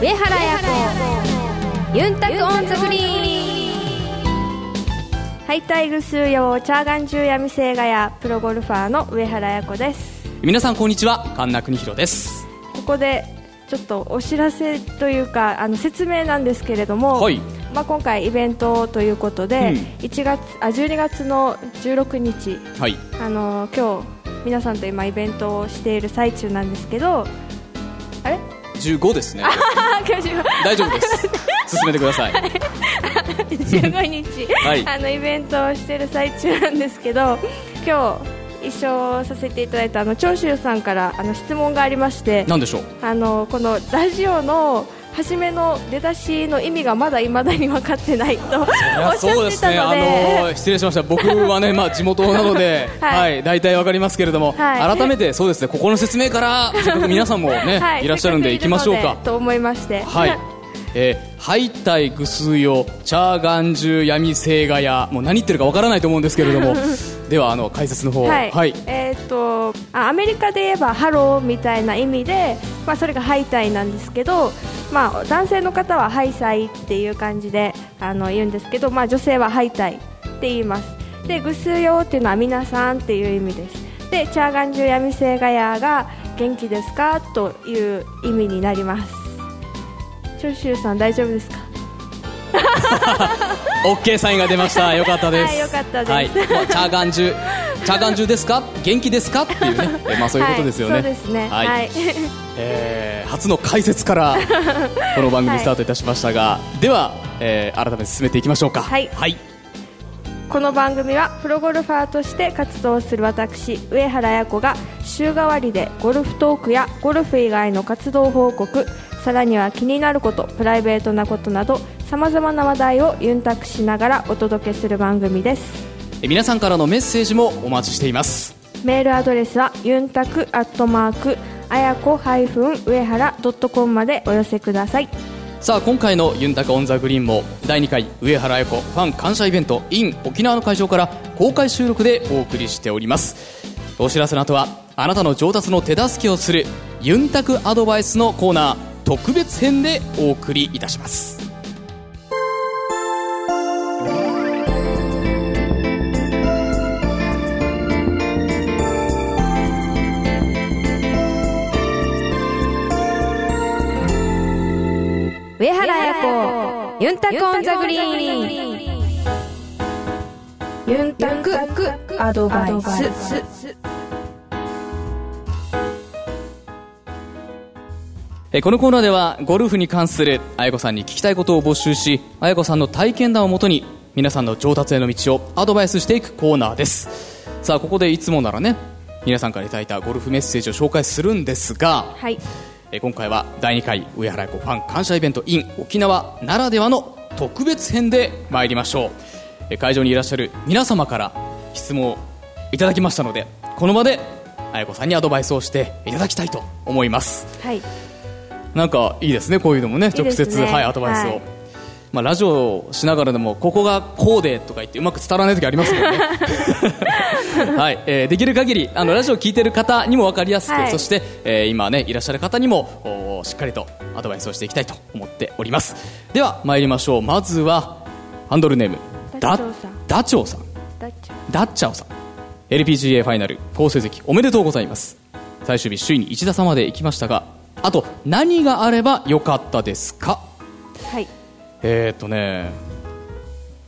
上原彩子。ユンタクオンザグリーン。ハイタイグスーヨーチャーガンジュヤミセイガヤプロゴルファーの上原彩子です。皆さんこんにちは。神田邦弘です。ここでちょっとお知らせというかあの説明なんですけれども、はい。まあ、今回イベントということで、うん。1月あ12月の16日。はい。あの今日皆さんと今イベントをしている最中なんですけどあれ？15ですね。大丈夫です。進めてください。15日、はい。あのイベントをしている最中なんですけど今日一緒させていただいたあの長州さんからあの質問がありまして何でしょう？あのこのラジオの初めの出だしの意味がまだいまだに分かってないとおっしゃってそうですね、あたのでの失礼しました、僕はね、まあ、地元なので、は はい。い、大体わかりますけれども、はい。改めてそうですね、ここの説明から、せっかく皆さんもね、はい。い、らっしゃるんで、行きましょうか。と思いまして。はい。えー、ハイタイグスヨチャーガンジュヤミセイガヤ。もう何言ってるかわからないと思うんですけれども ではあの解説の方はい、はい、えーっとあアメリカで言えばハローみたいな意味で、まあ、それがハイタイなんですけど、まあ、男性の方はハイサイっていう感じであの言うんですけど、まあ、女性はハイタイって言います。でグスヨっていうのは皆さんっていう意味です。でチャーガンジュヤミセイガヤが元気ですか？という意味になります。長州さん大丈夫ですか？オッケーサインが出ました。よかったです。はいよかったです。はい、まあチャーガンジュチャーガンジュですか？元気ですか？っていうね。えまあそういうことですよね、はい、そうですね。はい。はい。えー初の解説からこの番組 スタートいたしましたが、では、えー改めて進めていきましょうか。はい。はい、この番組はプロゴルファーとして活動する私上原彩子が週替わりでゴルフトークやゴルフ以外の活動報告さらには気になることプライベートなことなどさまざまな話題をユンタクしながらお届けする番組です。え皆さんからのメッセージもお待ちしています。メールアドレスはユンタクアットマークあやこ上原 .com までお寄せください。さあ今回のユンタカオンザグリーンも第2回上原綾子ファン感謝イベント in 沖縄の会場から公開収録でお送りしておりますお知らせの後はあなたの上達の手助けをするユンタクアドバイスのコーナー特別編でお送りいたしますユンタクオンザグリーンユンタクアドバイスえこのコーナーではゴルフに関する綾子さんに聞きたいことを募集し綾子さんの体験談をもとに皆さんの上達への道をアドバイスしていくコーナーです。さあここでいつもならね皆さんからいただいたゴルフメッセージを紹介するんですが、はい。えー今回は第2回上原彩子ファン感謝イベント in 沖縄ならではの特別編で参りましょう。えー会場にいらっしゃる皆様から質問をいただきましたのでこの場で彩子さんにアドバイスをしていただきたいと思います。はい。なんかいいですねこういうのもね。直接はいアドバイスを、はいまあ、ラジオをしながらでもここがこうでとか言ってうまく伝わらない時ありますけどね。はい、えーできる限りあのラジオを聞いてる方にも分かりやすく、はい。そして、えー今ねいらっしゃる方にもおしっかりとアドバイスをしていきたいと思っております。では参りましょう。まずはハンドルネームダチョウさん。ダチョウさん。ダッチャオさん。LPGA ファイナル好成績おめでとうございます。最終日首位に1打差まで行きましたがあと何があればよかったですか？はいえー、っとね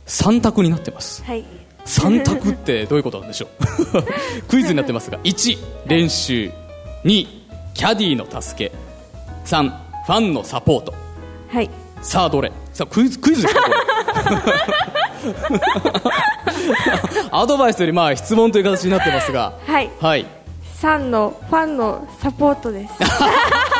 3択になってます。はい。3択ってどういうことなんでしょう？クイズになってますが1練習。2キャディーの助け。3ファンのサポート。はい。さあどれ？さあクイズクイズですかこれ？アドバイスよりまあ質問という形になってますが。はい。はい。さんのファンのサポートです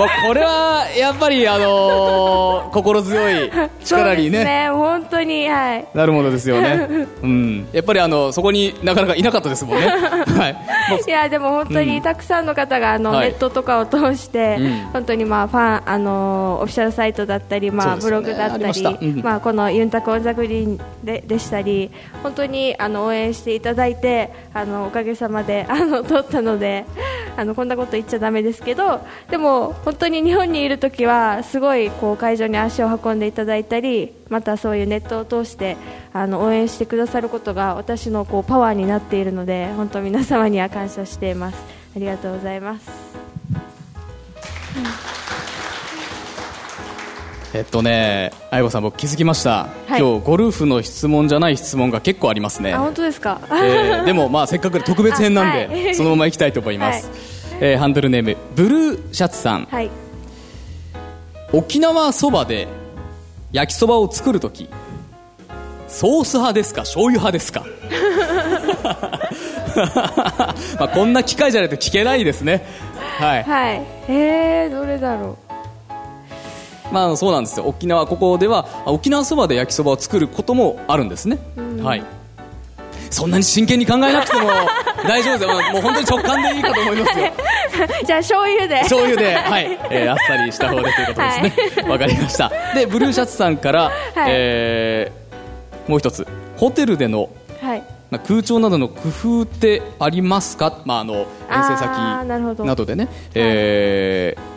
わこれはやっぱりあのー心強い 力にそうですね。ね本当にはい。なるものですよね、うん、やっぱりあのそこになかなかいなかったですもんね、はい、いやでも本当にたくさんの方があの、はい。ネットとかを通して、うん。本当にまあファンあのオフィシャルサイトだったり、まあ、ブログだったりうん。まあこのユンタクオンザグリーンででしたり本当にあの応援していただいてあのおかげさまであの通ったのであのこんなこと言っちゃだめですけどでも本当に日本にいる時はすごいこう会場に足を運んでいただいたりまたそういうネットを通してあの応援してくださることが私のこうパワーになっているので本当皆様には感謝しています。ありがとうございます。えっとね、愛子さん、僕気づきました、はい。今日ゴルフの質問じゃない質問が結構ありますね。あ、本当ですか、えーでも、まあ、せっかくで特別編なんで、あはい。そのままいきたいと思います、えーハンドルネームブルーシャツさん、はい。沖縄そばで焼きそばを作るときソース派ですか醤油派ですか？まあこんな機会じゃないと聞けないですね。はい。はい。えー、どれだろまあ、そうなんですよ。沖縄ここではあ沖縄そばで焼きそばを作ることもあるんですね、はいそんなに真剣に考えなくても 大丈夫ですよ、まあもう本当に直感でいいかと思いますよ。う じゃあ醤油で。醤油で、はい。えーあっさりした方でということですね。わ、かりました。でブルーシャツさんから、えーもう一つ。ホテルでのはい。まあ空調などの工夫ってありますか、まあ、あの遠征先など。でね、えー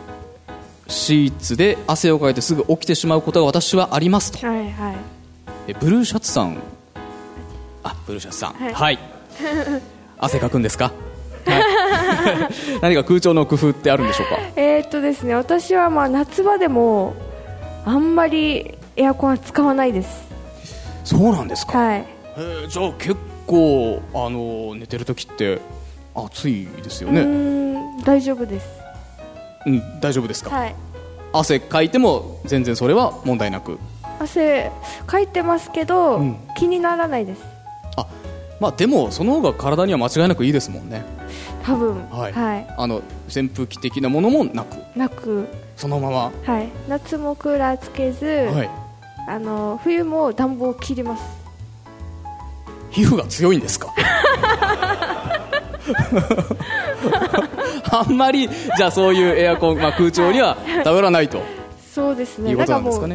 シーツで汗をかいてすぐ起きてしまうことが私はありますと。はいはい。えブルーシャツさんあブルーシャツさん。は、はい。い 汗かくんですか、はい、何か空調の工夫ってあるんでしょうか？えー、っとですね私はまあ夏場でもあんまりエアコンは使わないです。そうなんですか、はい。えーじゃあ結構あの寝てる時って暑いですよね？ん大丈夫です。うん大丈夫ですか、はい。汗かいても全然それは問題なく。汗かいてますけど、うん。気にならないですあまあでもその方が体には間違いなくいいですもんね。多分はい。はい、あの扇風機的なものもなく。なく。そのまま。はい。夏もクーラーつけず、はい。あの冬も暖房切ります。皮膚が強いんですか？あんまりじゃあそういうエアコン、まあ、空調には頼らないと。そうですね。いうことなんかもう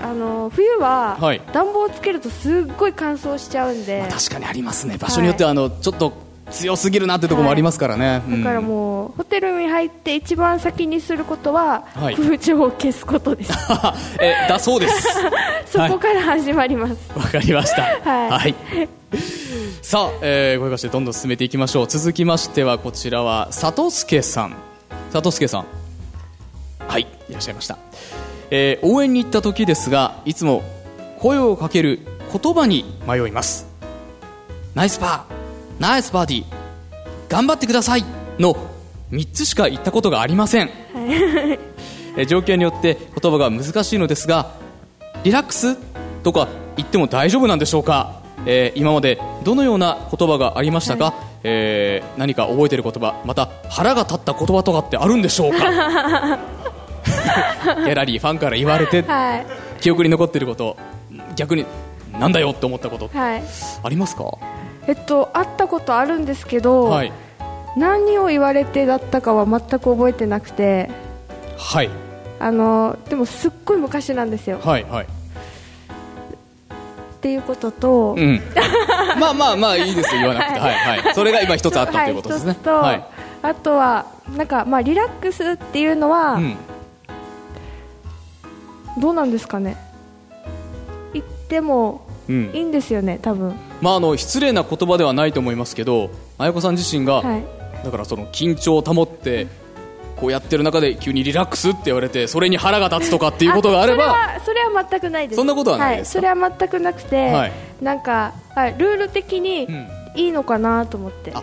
あの冬は、はい。暖房つけるとすっごい乾燥しちゃうんで、確かにありますね。場所によってはあのちょっと強すぎるなってところもありますからね、うん。だからもうホテルに入って一番先にすることは、はい。空調を消すことです。えだそうです。そこから始まります、わかりました。はい。さあ、えー、ご用意してどんどん進めていきましょう。続きましてはこちらは里助さん。里助さん。はいいらっしゃいました、えー応援に行った時ですがいつも声をかける言葉に迷います。ナイスパーナイスバーディー頑張ってくださいの3つしか言ったことがありません、えー状況によって言葉が難しいのですがリラックスとか言っても大丈夫なんでしょうか、えー今までどのような言葉がありましたか、えー何か覚えている言葉また腹が立った言葉とかってあるんでしょうか？ギャラリーファンから言われてはい。記憶に残っていること逆になんだよって思ったことはい。ありますか？えっと会ったことあるんですけど、はい。何を言われてだったかは全く覚えてなくてはい。あのでもすっごい昔なんですよ。はいはい。っていうことと、うん。まあまあまあいいですよ。言わなくて。はい。はいそれが今一つあったということですね。はい、あとはなんか、まあ、リラックスっていうのは、うんどうなんですかね？言ってもうん。いいんですよね多分。まあ、あの失礼な言葉ではないと思いますけど綾子さん自身が、はい。だからその緊張を保ってこうやってる中で急にリラックスって言われてそれに腹が立つとかっていうことがあればあそれはそれは全くないです。そんなことはないですか？はい、それは全くなくて、はい。なんか、はい、ルール的にうん。いいのかなと思って、あ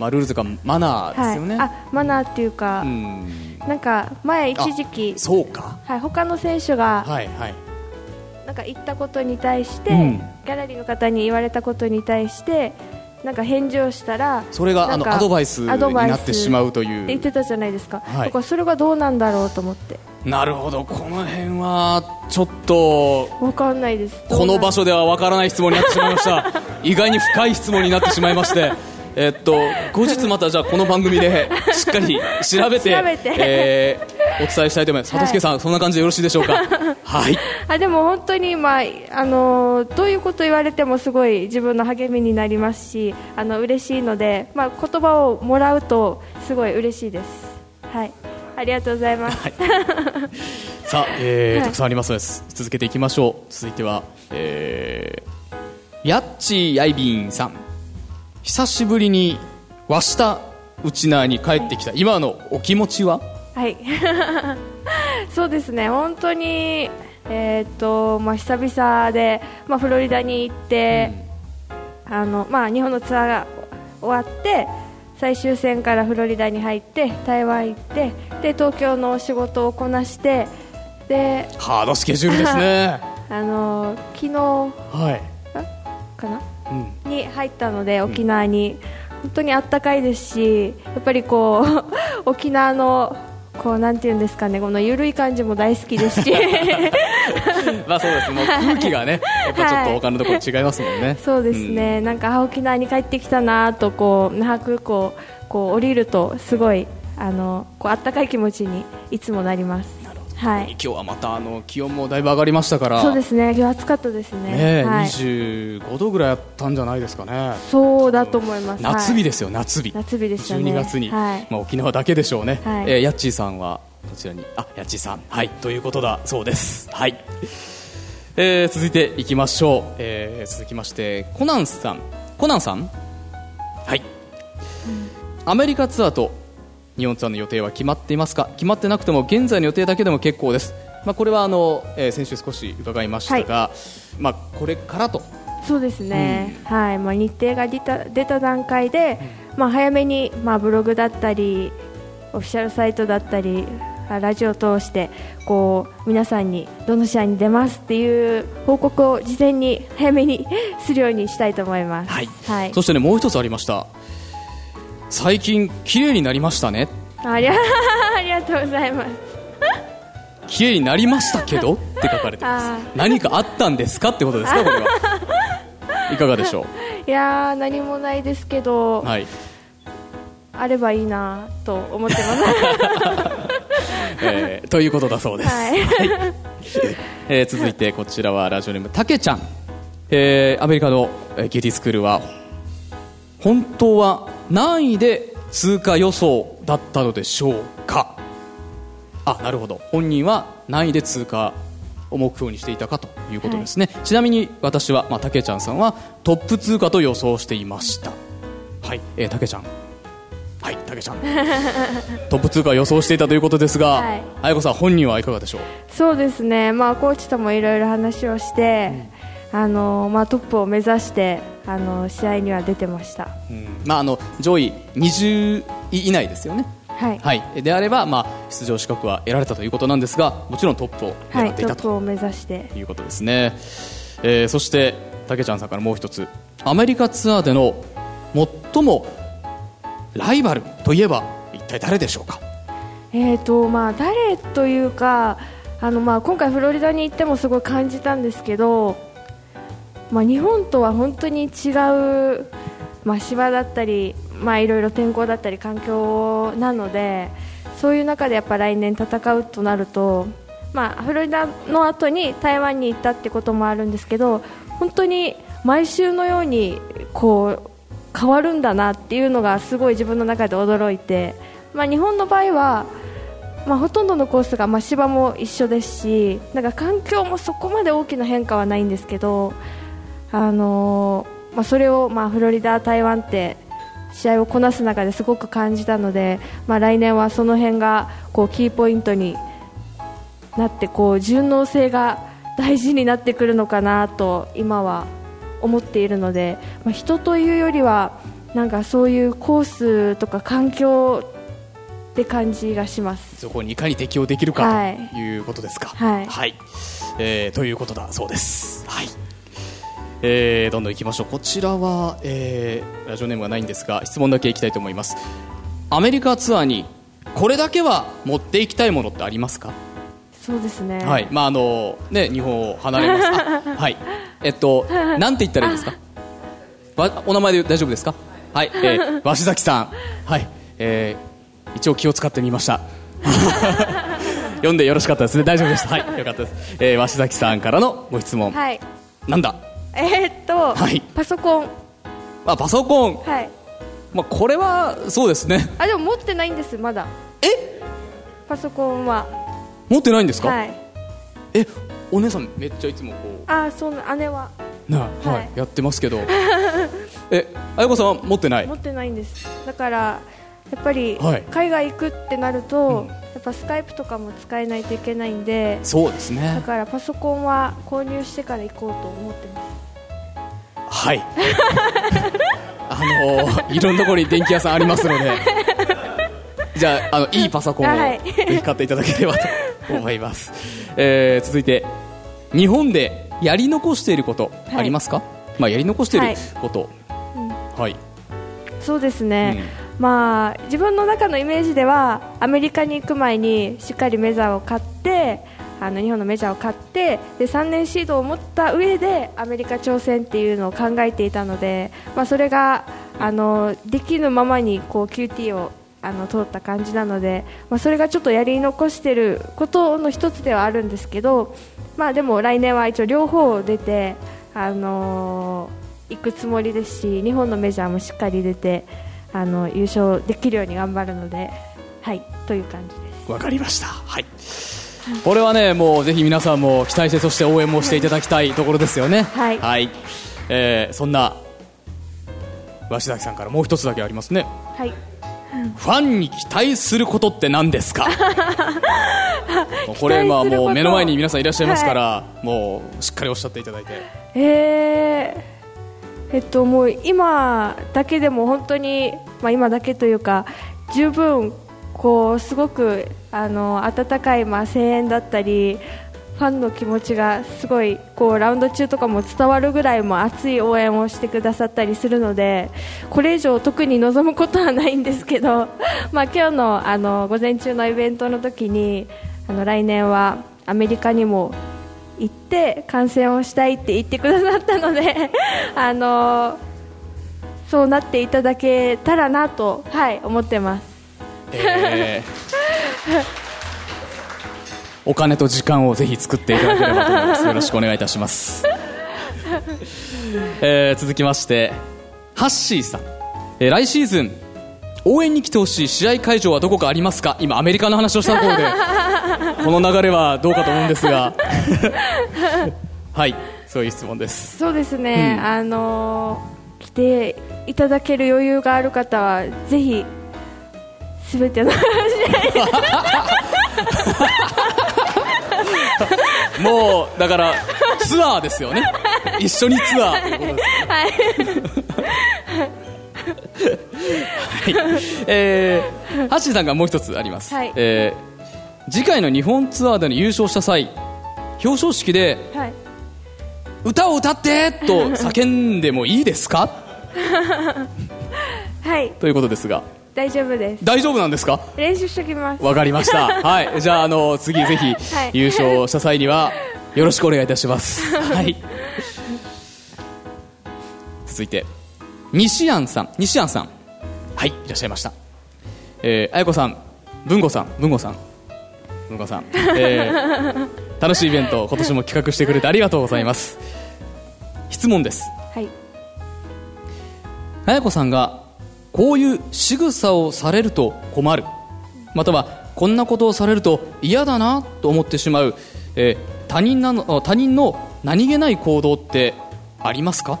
まあ、ルールというかマナーですよね、はい、あマナーっていうか、うん。なんか前一時期そうか。はい、他の選手がはいはい。なんか言ったことに対して、うん。ギャラリーの方に言われたことに対してなんか返事をしたらそれがあのアドバイスにアドバイスなってしまうとって言っいうてたじゃないですか、はい。だからそれがどうなんだろうと思って。なるほど。この辺はちょっとわかんないです。この場所所ではわからない質問になってしまいました。意外に深い質問になってしまいましてえっと後日またじゃあこの番組でしっかり調べてえーお伝えしたいと思います、里助さん、そんな感じでよろしいでしょうか？はい、あでも本当に、まああのどういうこと言われてもすごい自分の励みになりますしあの嬉しいので、まあ、言葉をもらうとすごい嬉しいです。はい。ありがとうございます。はい。さあ、えーはい。たくさんありますので続けていきましょう。続いては、えー、やっちーやいびんさん久しぶりに和下うちなーに帰ってきた。今のお気持ちは？はい、そうですね、本当に、えーっとまあ、久々で、まあ、フロリダに行って、あのまあ、日本のツアーが終わって最終戦からフロリダに入って台湾行ってで東京の仕事をこなしてでハードスケジュールですね。あの昨日はい、かな？うん、に入ったので沖縄に、本当にあったかいですしやっぱりこう 沖縄のこうなんていうんですかねこの緩い感じも大好きですし。まあそうですもう空気がねやっぱちょっと他のところ違いますもんね、そうですね、なんかあ沖縄に帰ってきたなとこう那覇空港こう降りるとすごいあのこうあったかい気持ちにいつもなります。はい。今日はまたあの気温もだいぶ上がりましたから。そうですね。今日暑かったですね。ねえ、はい。25度ぐらいあったんじゃないですかね。そうだと思います。で夏日ですよ夏日。夏日でしたね。12月に、はい。まあ、沖縄だけでしょうね、はい。えーヤッチーさんはこちらにあヤッチーさん。はい。ということだそうです。はい、えー続いていきましょう、えー続きましてコナンさん。コナンさん？はい、アメリカツアーと日本ツアーの予定は決まっていますか？決まってなくても現在の予定だけでも結構です、まあ、これはあの、えー先週少し伺いましたが、まあ、これからとそうですね。はい。まあ日程が出た出た段階で、まあ早めにまあブログだったりオフィシャルサイトだったり。あラジオを通してこう皆さんにどの試合に出ますっていう報告を事前に早めに するようにしたいと思います。はいはいそしてねもう一つありました最近綺麗になりましたね。ありゃ ありがとうございます。綺麗になりましたけど？って書かれてます。あ何かあったんですかってことですか？これは。いかがでしょいやー何もないですけど、うはい、あればいいなと思ってます。えーということだそうです、はい。えー続いてこちらはラジオネームたけちゃん、えーアメリカのえーゲティスクールは本当は何位で通過予想だったのでしょうか？あなるほど。本人は何位で通過を目標にしていたかということですね、ちなみに私は、まあ、たけちゃんさんはトップ通過と予想していました。はい、えー、たけちゃん。はいたけちゃん。トップ通過を予想していたということですが、はい。あやこさん本人はいかがでしょう？そうですね、まあ、コーチともいろいろ話をして、あのまあ、トップを目指してあの試合には出てました、うん。まあ、あの上位20位以内ですよね、はい。はい、であれば、まあ、出場資格は得られたということなんですがもちろんトップをはい、狙っていたと。トップを目指して。いうことですね、えーそしてたけちゃんさんからもう一つ。アメリカツアーでの最もライバルといえば一体誰でしょうか？えーとまあ、誰というかあの、まあ、今回フロリダに行ってもすごい感じたんですけど、まあ、日本とは本当に違う、まあ、芝だったり、まあ、いろいろ天候だったり環境なのでそういう中でやっぱ来年戦うとなると、まあ、フロリダの後に台湾に行ったってこともあるんですけど本当に毎週のようにこう変わるんだなっていうのがすごい自分の中で驚いて、まあ、日本の場合は、まあ、ほとんどのコースが、まあ、芝も一緒ですしなんか環境もそこまで大きな変化はないんですけど、あのーまあ、それを、まあ、フロリダ、台湾って試合をこなす中ですごく感じたので、まあ、来年はその辺がこうキーポイントになってこう順応性が大事になってくるのかなと今は思っているので、まあ、人というよりはなんかそういうコースとか環境って感じがします。そこにいかに適応できるかはいということですか。はい。えーということだそうです。はいえーどんどんいきましょうこちらは、えーラジオネームがないんですが質問だけいきたいと思いますアメリカツアーにこれだけは持っていきたいものってありますか？そうですね。はい、まああのね日本を離れます。あ はい。えっとなんて言ったらいいですか？わお名前で大丈夫ですか？はい、えー、鷲崎さん。はい、えー、一応気を使ってみました。読んでよろしかったですね大丈夫でしたはいよかったです、えー、鷲崎さんからのご質問、はいなんだ？えー、っと、はい。パソコン。あパソコン、はい。まあ、これはそうですね。あでも持ってないんですまだ。え？パソコンは。持ってないんですか、はい。えお姉さんめっちゃいつもこあーそうな姉は。うなはい、はいやってますけど。えあやこさんは持ってない？持ってないんです。だからやっぱりはい。海外行くってなると、うんやっぱスカイプとかも使えないといけないんでそうですだねからパソコンは購入してから行こうと思ってます。はい。あのーいろんなところに電気屋さんありますので。じゃああのいいパソコンをはい。ぜひ買っていただければと思います、えー続いて日本でやり残していることはい。ありますか、まあ、やり残しているはい。こと。うん。はい、そうですね、まあ自分の中のイメージではアメリカに行く前にしっかりメジャーを買ってあの日本のメジャーを買ってで3年シードを持った上でアメリカ挑戦っていうのを考えていたので、まあ、それがあのできぬままにこう QT をあの通った感じなので、まあ、それがちょっとやり残していることの一つではあるんですけど、まあ、でも来年は一応両方出て、あのー行くつもりですし日本のメジャーもしっかり出てあの優勝できるように頑張るので、はい、という感じです。わかりました。はい。これはねもうぜひ皆さんも期待してそして応援もしていただきたいところですよね。はい。えーそんな鷲崎さんからもう一つだけありますね。はい。ファンに期待することって何ですか？これまあ期待すること。もう目の前に皆さんいらっしゃいますから、もうしっかりおっしゃっていただいて。えー、えっともう今だけでも本当に、まあ、今だけというか十分こうすごくあの温かいまあ声援だったりファンの気持ちがすごいこうラウンド中とかも伝わるぐらいも熱い応援をしてくださったりするのでこれ以上特に望むことはないんですけど、まあ、今日のあの午前中のイベントの時にあの来年はアメリカにも行って観戦をしたいって言ってくださったので あのそうなっていただけたらなと、はい、思ってます。えー。お金と時間をぜひ作っていただければと思います。よろしくお願いいたします、えー続きましてハッシーさん、えー来シーズン応援に来てほしい試合会場はどこかありますか？今アメリカの話をしたところで この流れはどうかと思うんですが。はい。そういう質問です。そうですね、うん。あの来ていただける余裕がある方はぜひすべてのもうだからツアーですよね。一緒にツアーということです はい、えー、ハッシーさんがもう一つあります、はい。えー次回の日本ツアーでの優勝した際表彰式ではい。歌を歌ってと叫んでもいいですか？はい。ということですが。大丈夫です。大丈夫なんですか？練習しておきます。わかりました。はい。じゃああの次ぜひはい。優勝した際にはよろしくお願いいたします。はい。続いて西安さん西安さん。はいいらっしゃいました。えー、あやこさん文吾さん文吾さん。文吾さん、えー、楽しいイベント今年も企画してくれてありがとうございます。質問です。はい。あやこさんがこういう仕草をされると困る。またはこんなことをされると嫌だなと思ってしまう、えー他人なの他人の何気ない行動ってありますか？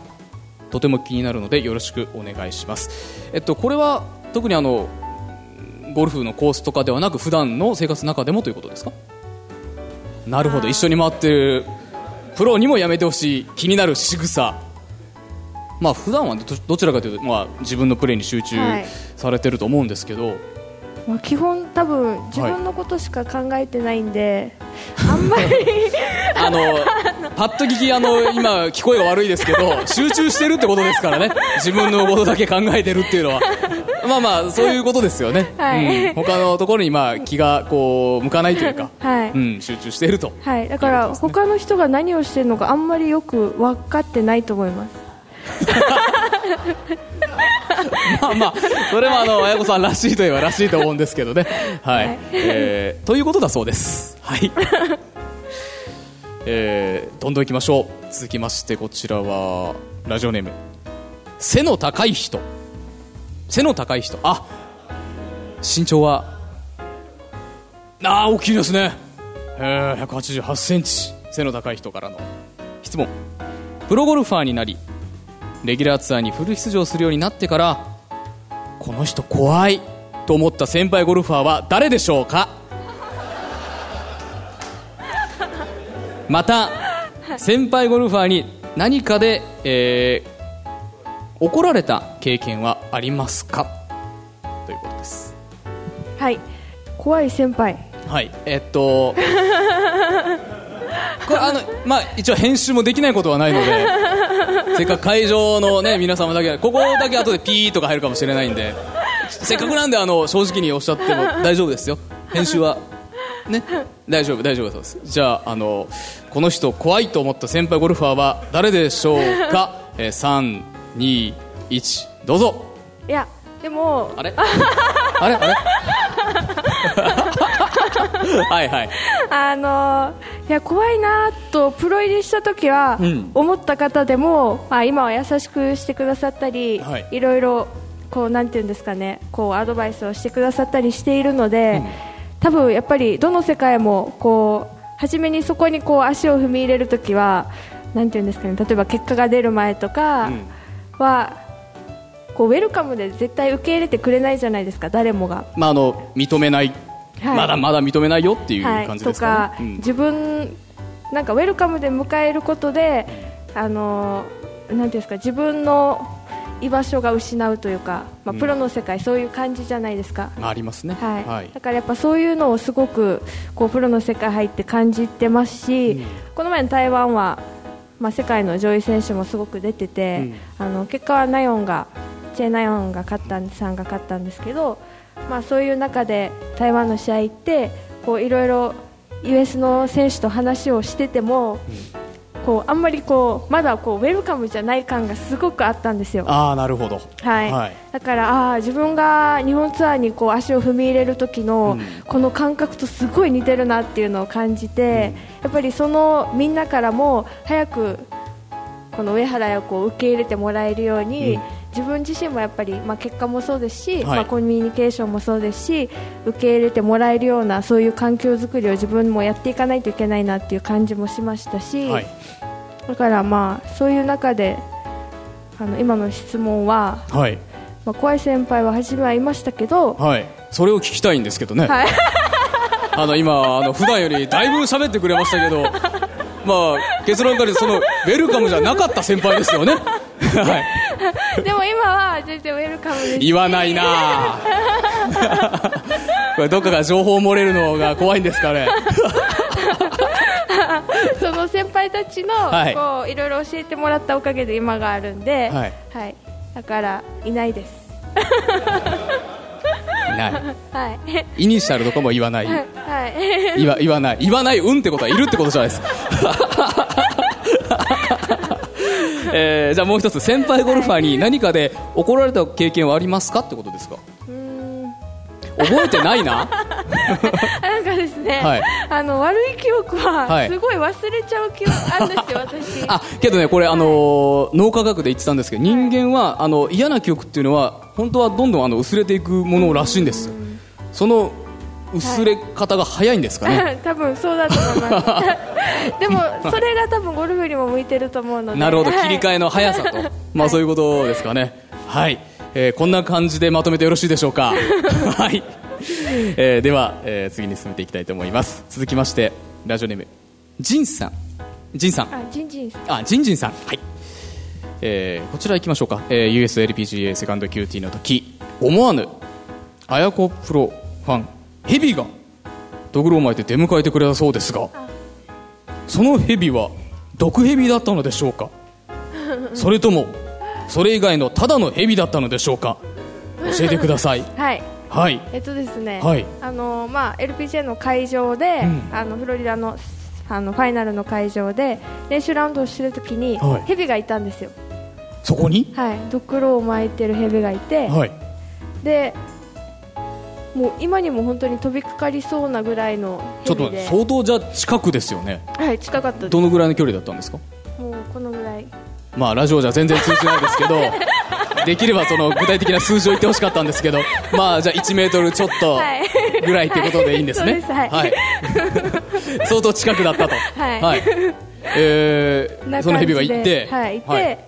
とても気になるのでよろしくお願いします、えっと、これは特にあのゴルフのコースとかではなく普段の生活の中でもということですか？なるほど。一緒に回ってるプロにもやめてほしい気になる仕草。まあ普段はどどちらかというと、まあ、自分のプレーに集中はい。されてると思うんですけど、まあ、基本多分自分のことしか考えてないんで、あんまりあのパッと聞きあの今聞こえが悪いですけど集中してるってことですからね。自分のことだけ考えてるっていうのは。まあまあそういうことですよね、はい。うん、他のところにまあ気がこう向かないというか、はい、うん、集中していると。はい、だから他の人が何をしてるのかあんまりよく分かってないと思います。まあまあそれもあの綾子さんらしいといえばらしいと思うんですけどね。はい、はい。えーということだそうです。はい。えーどんどんいきましょう。続きましてこちらはラジオネーム。背の高い人。背の高い人。あ身長はあー大きいですね。えー、1 8 8センチ。背の高い人からの質問。プロゴルファーになりレギュラーツアーにフル出場するようになってからこの人怖いと思った先輩ゴルファーは誰でしょうか？また先輩ゴルファーに何かで、えー怒られた経験はありますか？ということです。はい。怖い先輩。はい。えっと これあのまあ一応編集もできないことはないので せっかく会場のね皆様だけここだけ後でピーとか入るかもしれないんでせっかくなんであの正直におっしゃっても大丈夫ですよ。編集は。ね。大丈夫大丈夫です。じゃああのこの人怖いと思った先輩ゴルファーは誰でしょうか、えー、321どうぞ。いやでも あれ？あれ？あれ？はいはい。あのいや怖いなとプロ入りした時はうん。思った方でも、まあ、今は優しくしてくださったり、はい。い、ろいろこうなんていうんですかねこうアドバイスをしてくださったりしているので、多分やっぱりどの世界もこう初めにそこにこう足を踏み入れる時はなんていうんですかね例えば結果が出る前とかは、こうウェルカムで絶対受け入れてくれないじゃないですか誰もが。まああの認めない、はい。まだまだ認めないよっていう感じですかはい、とか、ねうん。自分なんかウェルカムで迎えることであのなんですか自分の居場所が失うというか、まあ、うん。プロの世界、そういう感じじゃないですか。まあありますね。はい。はい。だからやっぱそういうのをすごくこうプロの世界入って感じてますし、うん。この前の台湾は、まあ、世界の上位選手もすごく出てて、あの結果はナヨンがチェ・ナヨンが勝ったんさんが勝ったんですけど、まあ、そういう中で台湾の試合行ってこういろいろ US の選手と話をしてても、こうあんまりこうまだこうウェルカムじゃない感がすごくあったんですよ。ああなるほど。はい。はい。だからあー自分が日本ツアーにこう足を踏み入れる時のうん。この感覚とすごい似てるなっていうのを感じて、やっぱりそのみんなからも早くこの上原をこう受け入れてもらえるように、うん自分自身もやっぱり、まあ、結果もそうですし、はい。まあ、コミュニケーションもそうですし受け入れてもらえるようなそういう環境づくりを自分もやっていかないといけないなっていう感じもしましたし、はい。だからまあそういう中であの今の質問は、はい。まあ、怖い先輩は初めはいましたけど、はい。それを聞きたいんですけどね、はい、あの今あの普段よりだいぶ喋ってくれましたけどまあ結論から言うとそのウェルカムじゃなかった先輩ですよね。はい でも今は全然ウェルカムです言わないな。あ これどっかが情報漏れるのが怖いんですかね。その先輩たちの、はい。こういろいろ教えてもらったおかげで今があるんで、はい。はい、だからいないです。いない。はい。イニシャルとかも言わない。はい。言わ言わない。言わないうんってことはいるってことじゃないですえーじゃあもう一つ先輩ゴルファーに何かで怒られた経験はありますかってことですか？覚えてないな。なんかですね、はい。あの悪い記憶ははい。すごい忘れちゃう記憶あるんですよ、私。あけどねこれあのー脳科学で言ってたんですけど人間はあの嫌な記憶っていうのは本当はどんどんあの薄れていくものらしいんですその薄れ方が早いんですかね、多分そうだと思います。でもそれが多分ゴルフにも向いてると思うので。なるほど。はい。切り替えの速さと、まあそういうことですかね。はい、えーこんな感じでまとめてよろしいでしょうか。はい、えーでは、えー次に進めていきたいと思います。続きましてラジオネームジンさん。ジンさん。あジンジンさん。あジンジンさん。はい。えーこちら行きましょうか、えー USLPGA セカンド QT の時。思わぬ綾子プロファンヘビがドグロを巻いて出迎えてくれたそうですがそのヘビは毒ヘビだったのでしょうか？それともそれ以外のただのヘビだったのでしょうか？教えてください。はい。はい。えっとですね、はい。あのまあ LPGA の会場で、うん。あのフロリダのあのファイナルの会場で練習ラウンドをしてる時に、はい。ヘビがいたんですよ。そこに？はい、ドクロを巻いてるヘビがいて、はい。でもう今にも本当に飛びかかりそうなぐらいのちょっと相当じゃあ近くですよね。はい近かったどのぐらいの距離だったんですか？もうこのぐらい。まあラジオじゃ全然通じないですけど できればその具体的な数字を言ってほしかったんですけどまあじゃあ1メートルちょっとはい。ぐらいってことでいいんですね、相当近くだったと。はい。えー なそのヘビ行って？ではい、いて、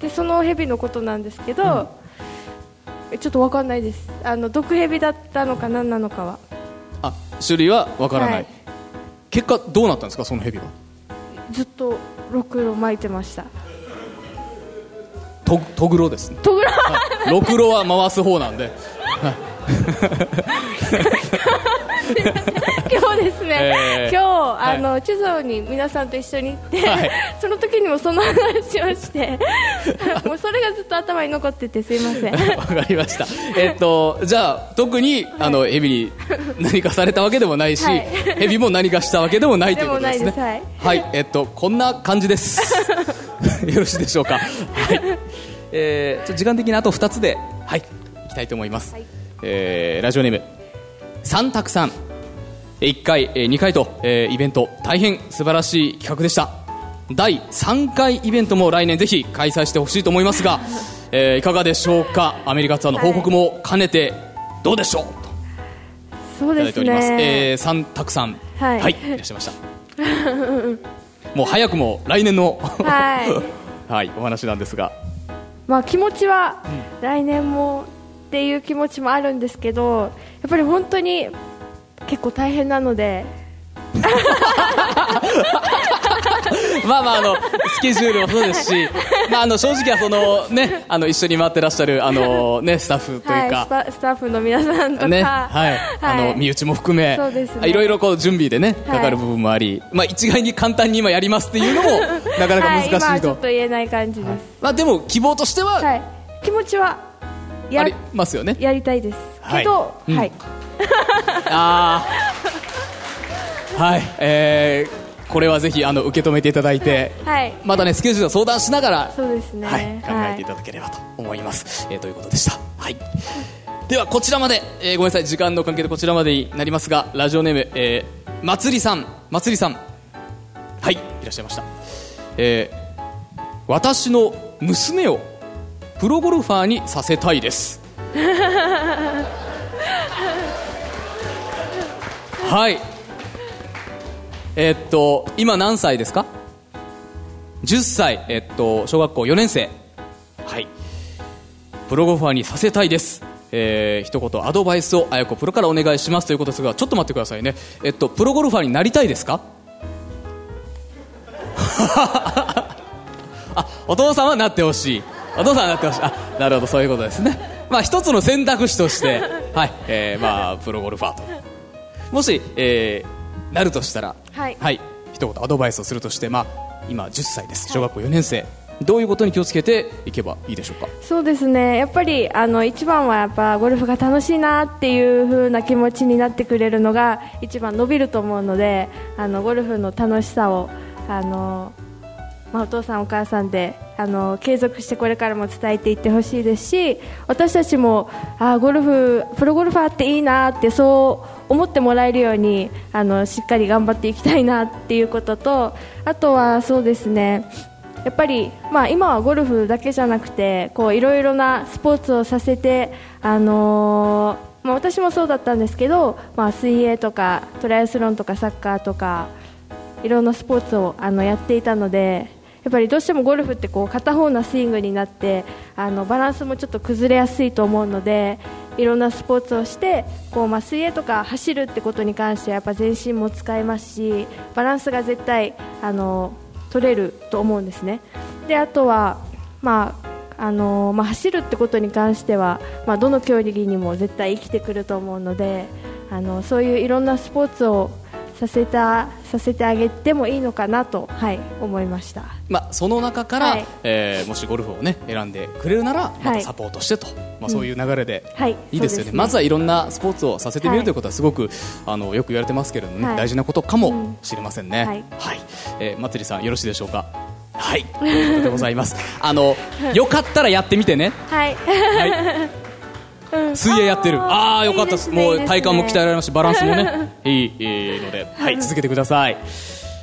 でそのヘビのことなんですけど、ちょっとわかんないです。あの毒ヘビだったのか何なのかは。あ種類はわからない、はい。結果どうなったんですか？そのヘビは。ずっとろくろ巻いてました。ととぐろです。ねとぐろ？はい。ろくろは回す方なんで 今日ですね、えー今日はいあの地蔵に皆さんと一緒に行って、はい その時にもその話をして もうそれがずっと頭に残っててすいません わかりました。えっと、じゃあ、特に、あの、ヘビに何かされたわけでもないし、はいヘビも何かしたわけでもないということですね。はい。えっと、こんな感じです。よろしいでしょうか。はい。えー、ちょ時間的にあと2つで、はい、いきたいと思います。はいえーラジオネーム、三択さん。1回、えー2回と、えーイベント大変素晴らしい企画でした。第3回イベントも来年ぜひ開催してほしいと思いますが、えーいかがでしょうか？アメリカツアーの報告も兼ねてどうでしょう？そうですといただいております、ね、えー、三択さんはい。いらっしゃいました。もう早くも来年のはい。はい、お話なんですが。まあ気持ちは来年もっていう気持ちもあるんですけどやっぱり本当に結構大変なので。まあまああのスケジュールもそうですし、まああの正直はそのねあの一緒に回ってらっしゃるあのねスタッフというか、はい、スタッフの皆さんとか、ね、はい、あの身内も含め、ね。いろいろこう準備でね、はい。かかる部分もあり、まあ一概に簡単に今やりますっていうのもなかなか難しいと。はい、ちょっと言えない感じです、まあでも希望としてははい、気持ちはやありますよね。やりたいです。けど、うん。はい、ああ、はい、えーこれはぜひあの受け止めていただいて、はい、またねスケジュールを相談しながら、そうですね、はい、考えていただければと思います、えーということでした、はい、ではこちらまで、えーごめんなさい。時間の関係でこちらまでになりますがラジオネーム、えー、まつりさん。まつりさん。はいいらっしゃいました、えー私の娘をプロゴルファーにさせたいです はい。えーっと今何歳ですか？10歳、えっと、小学校4年生。はい。プロゴルファーにさせたいです。えー、一言アドバイスをあやこプロからお願いします。ということですがちょっと待ってくださいね。えっとプロゴルファーになりたいですか？あお父さんはなってほしい。お父さんはなってほしい。あなるほどそういうことですね。まあ一つの選択肢として。はい、えー、まあプロゴルファーともし、えー、なるとしたらはい。はい、一言アドバイスをするとして、まあ、今10歳です。小学校4年生、どういうことに気をつけていけばいいでしょうか？そうですね。やっぱりあの一番はやっぱゴルフが楽しいなっていう風な気持ちになってくれるのが一番伸びると思うのであのゴルフの楽しさをあの、まあ、お父さんお母さんであの継続してこれからも伝えていってほしいですし私たちもあゴルフプロゴルファーっていいなってそう思ってもらえるようにあのしっかり頑張っていきたいなっていうこととあとはそうですねやっぱり、まあ、今はゴルフだけじゃなくてこういろいろなスポーツをさせて、あのーまあ、私もそうだったんですけど、まあ、水泳とかトライアスロンとかサッカーとかいろんなスポーツをあのやっていたのでやっぱりどうしてもゴルフってこう片方のスイングになってあのバランスもちょっと崩れやすいと思うのでいろんなスポーツをしてこう、まあ、水泳とか走るってことに関してはやっぱ全身も使えますしバランスが絶対あの取れると思うんですね。であとは、まああのまあ、走るってことに関しては、まあ、どの競技にも絶対生きてくると思うのであのそういういろんなスポーツをさせたさせてあげてもいいのかなと、はい、思いました。まあ、その中から、はい。えーもしゴルフを、ね、選んでくれるならまはい。たサポートしてと、まあ、そういう流れで、はいいいですよね。ね。まずはいろんなスポーツをさせてみる、はいということはすごくあのよく言われてますけれどもね、はい。大事なことかもうん。しれませんね、はい。えーまつりさんよろしいでしょうか？はい。ということでございます。あのよかったらやってみてね。はい。はい水泳やってる。ああーよかった。ですもう体幹も鍛えられますしバランスもね。い いいいので、はい、続けてください。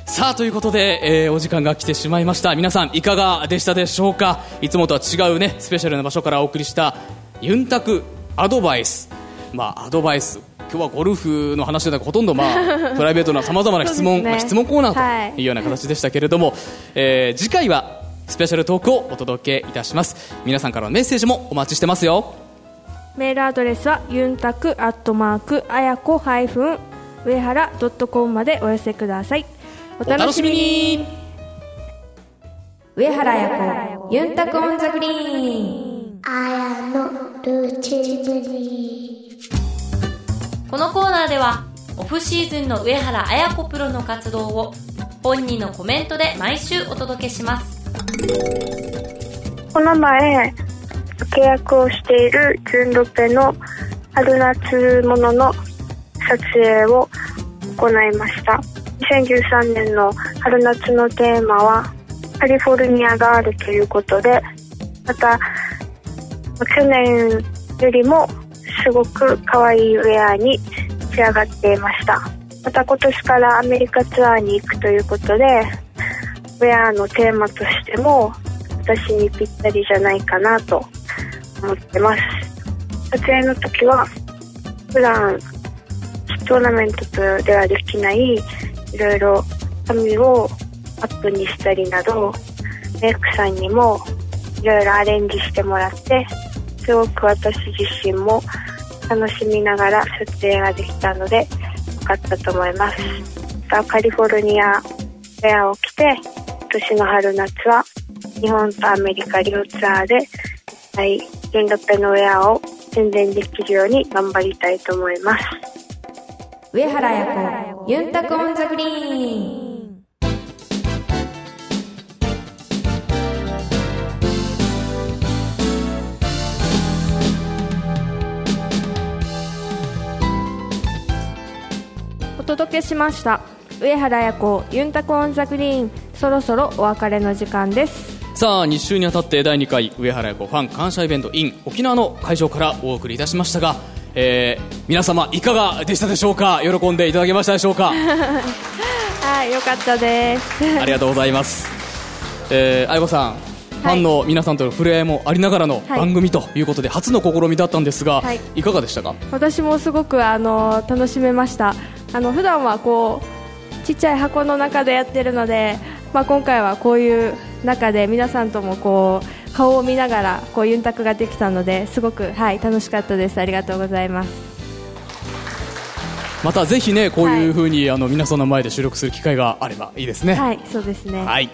さあということで、えーお時間が来てしまいました。皆さんいかがでしたでしょうか？いつもとは違うねスペシャルな場所からお送りしたユンタクアドバイス。まあアドバイス。今日はゴルフの話でほとんどまあ プライベートなさまざまな質問、ねまあ質問コーナはい。ーというような形でしたけれども、えー次回はスペシャルトークをお届けいたします。皆さんからのメッセージもお待ちしてますよメールアドレスはユンタクアットマークあやこハイフン上原ドットコムまでお寄せください。おお楽しみに。上原彩子ユンタクオンザグリーン。あやのルチムニこのコーナーではオフシーズンの上原綾子プロの活動を本人のコメントで毎週お届けします。この前契約をしているジュンロペの春夏ものの撮影を行いました。2013年の春夏のテーマはカリフォルニアガールということでまた去年よりもすごく可愛いウェアに仕上がっていました。また今年からアメリカツアーに行くということでウェアのテーマとしても私にぴったりじゃないかなと思ってます。撮影の時は普段トーナメントではできないいろいろ髪をアップにしたりなどメイクさんにもいろいろアレンジしてもらってすごく私自身も楽しみながら撮影ができたのでよかったと思います。カリフォルニアウェアを着て今年の春夏は日本とアメリカ両ツアーではいドペのウェアを宣伝できるように頑張りたいと思います。上原彩子ユンタクオンザグリーン。お届けしました。上原彩子ユンタクオンザグリーン。そろそろお別れの時間です。さあ2週にわたって第2回上原彩子ファン感謝イベント in 沖縄の会場からお送りいたしましたが、えー皆様いかがでしたでしょうか？喜んでいただけましたでしょうか？はいよかったです。ありがとうございます、えー、愛子さんファンの皆さんとの触れ合いもありながらのはい。番組ということで、初の試みだったんですが、はい。い、かがでしたか？私もすごくあの楽しめました。あの普段はこうちっちゃい箱の中でやってるので、まあ、今回はこういう中で皆さんともこう顔を見ながらこうユンタクができたのですごく、はい、楽しかったです。ありがとうございます。またぜひねこういうふうに、あの皆さんの前で収録する機会があればいいですね。はいそうですね、はい。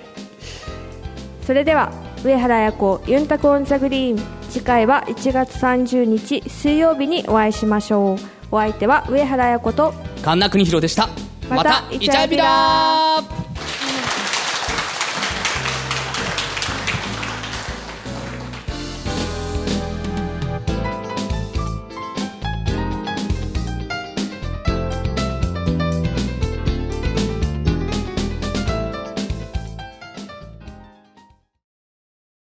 それでは上原彩子ユンタクオンザグリーン。次回は1月30日水曜日にお会いしましょう。お相手は上原彩子と神田邦弘でした。またイチャビラー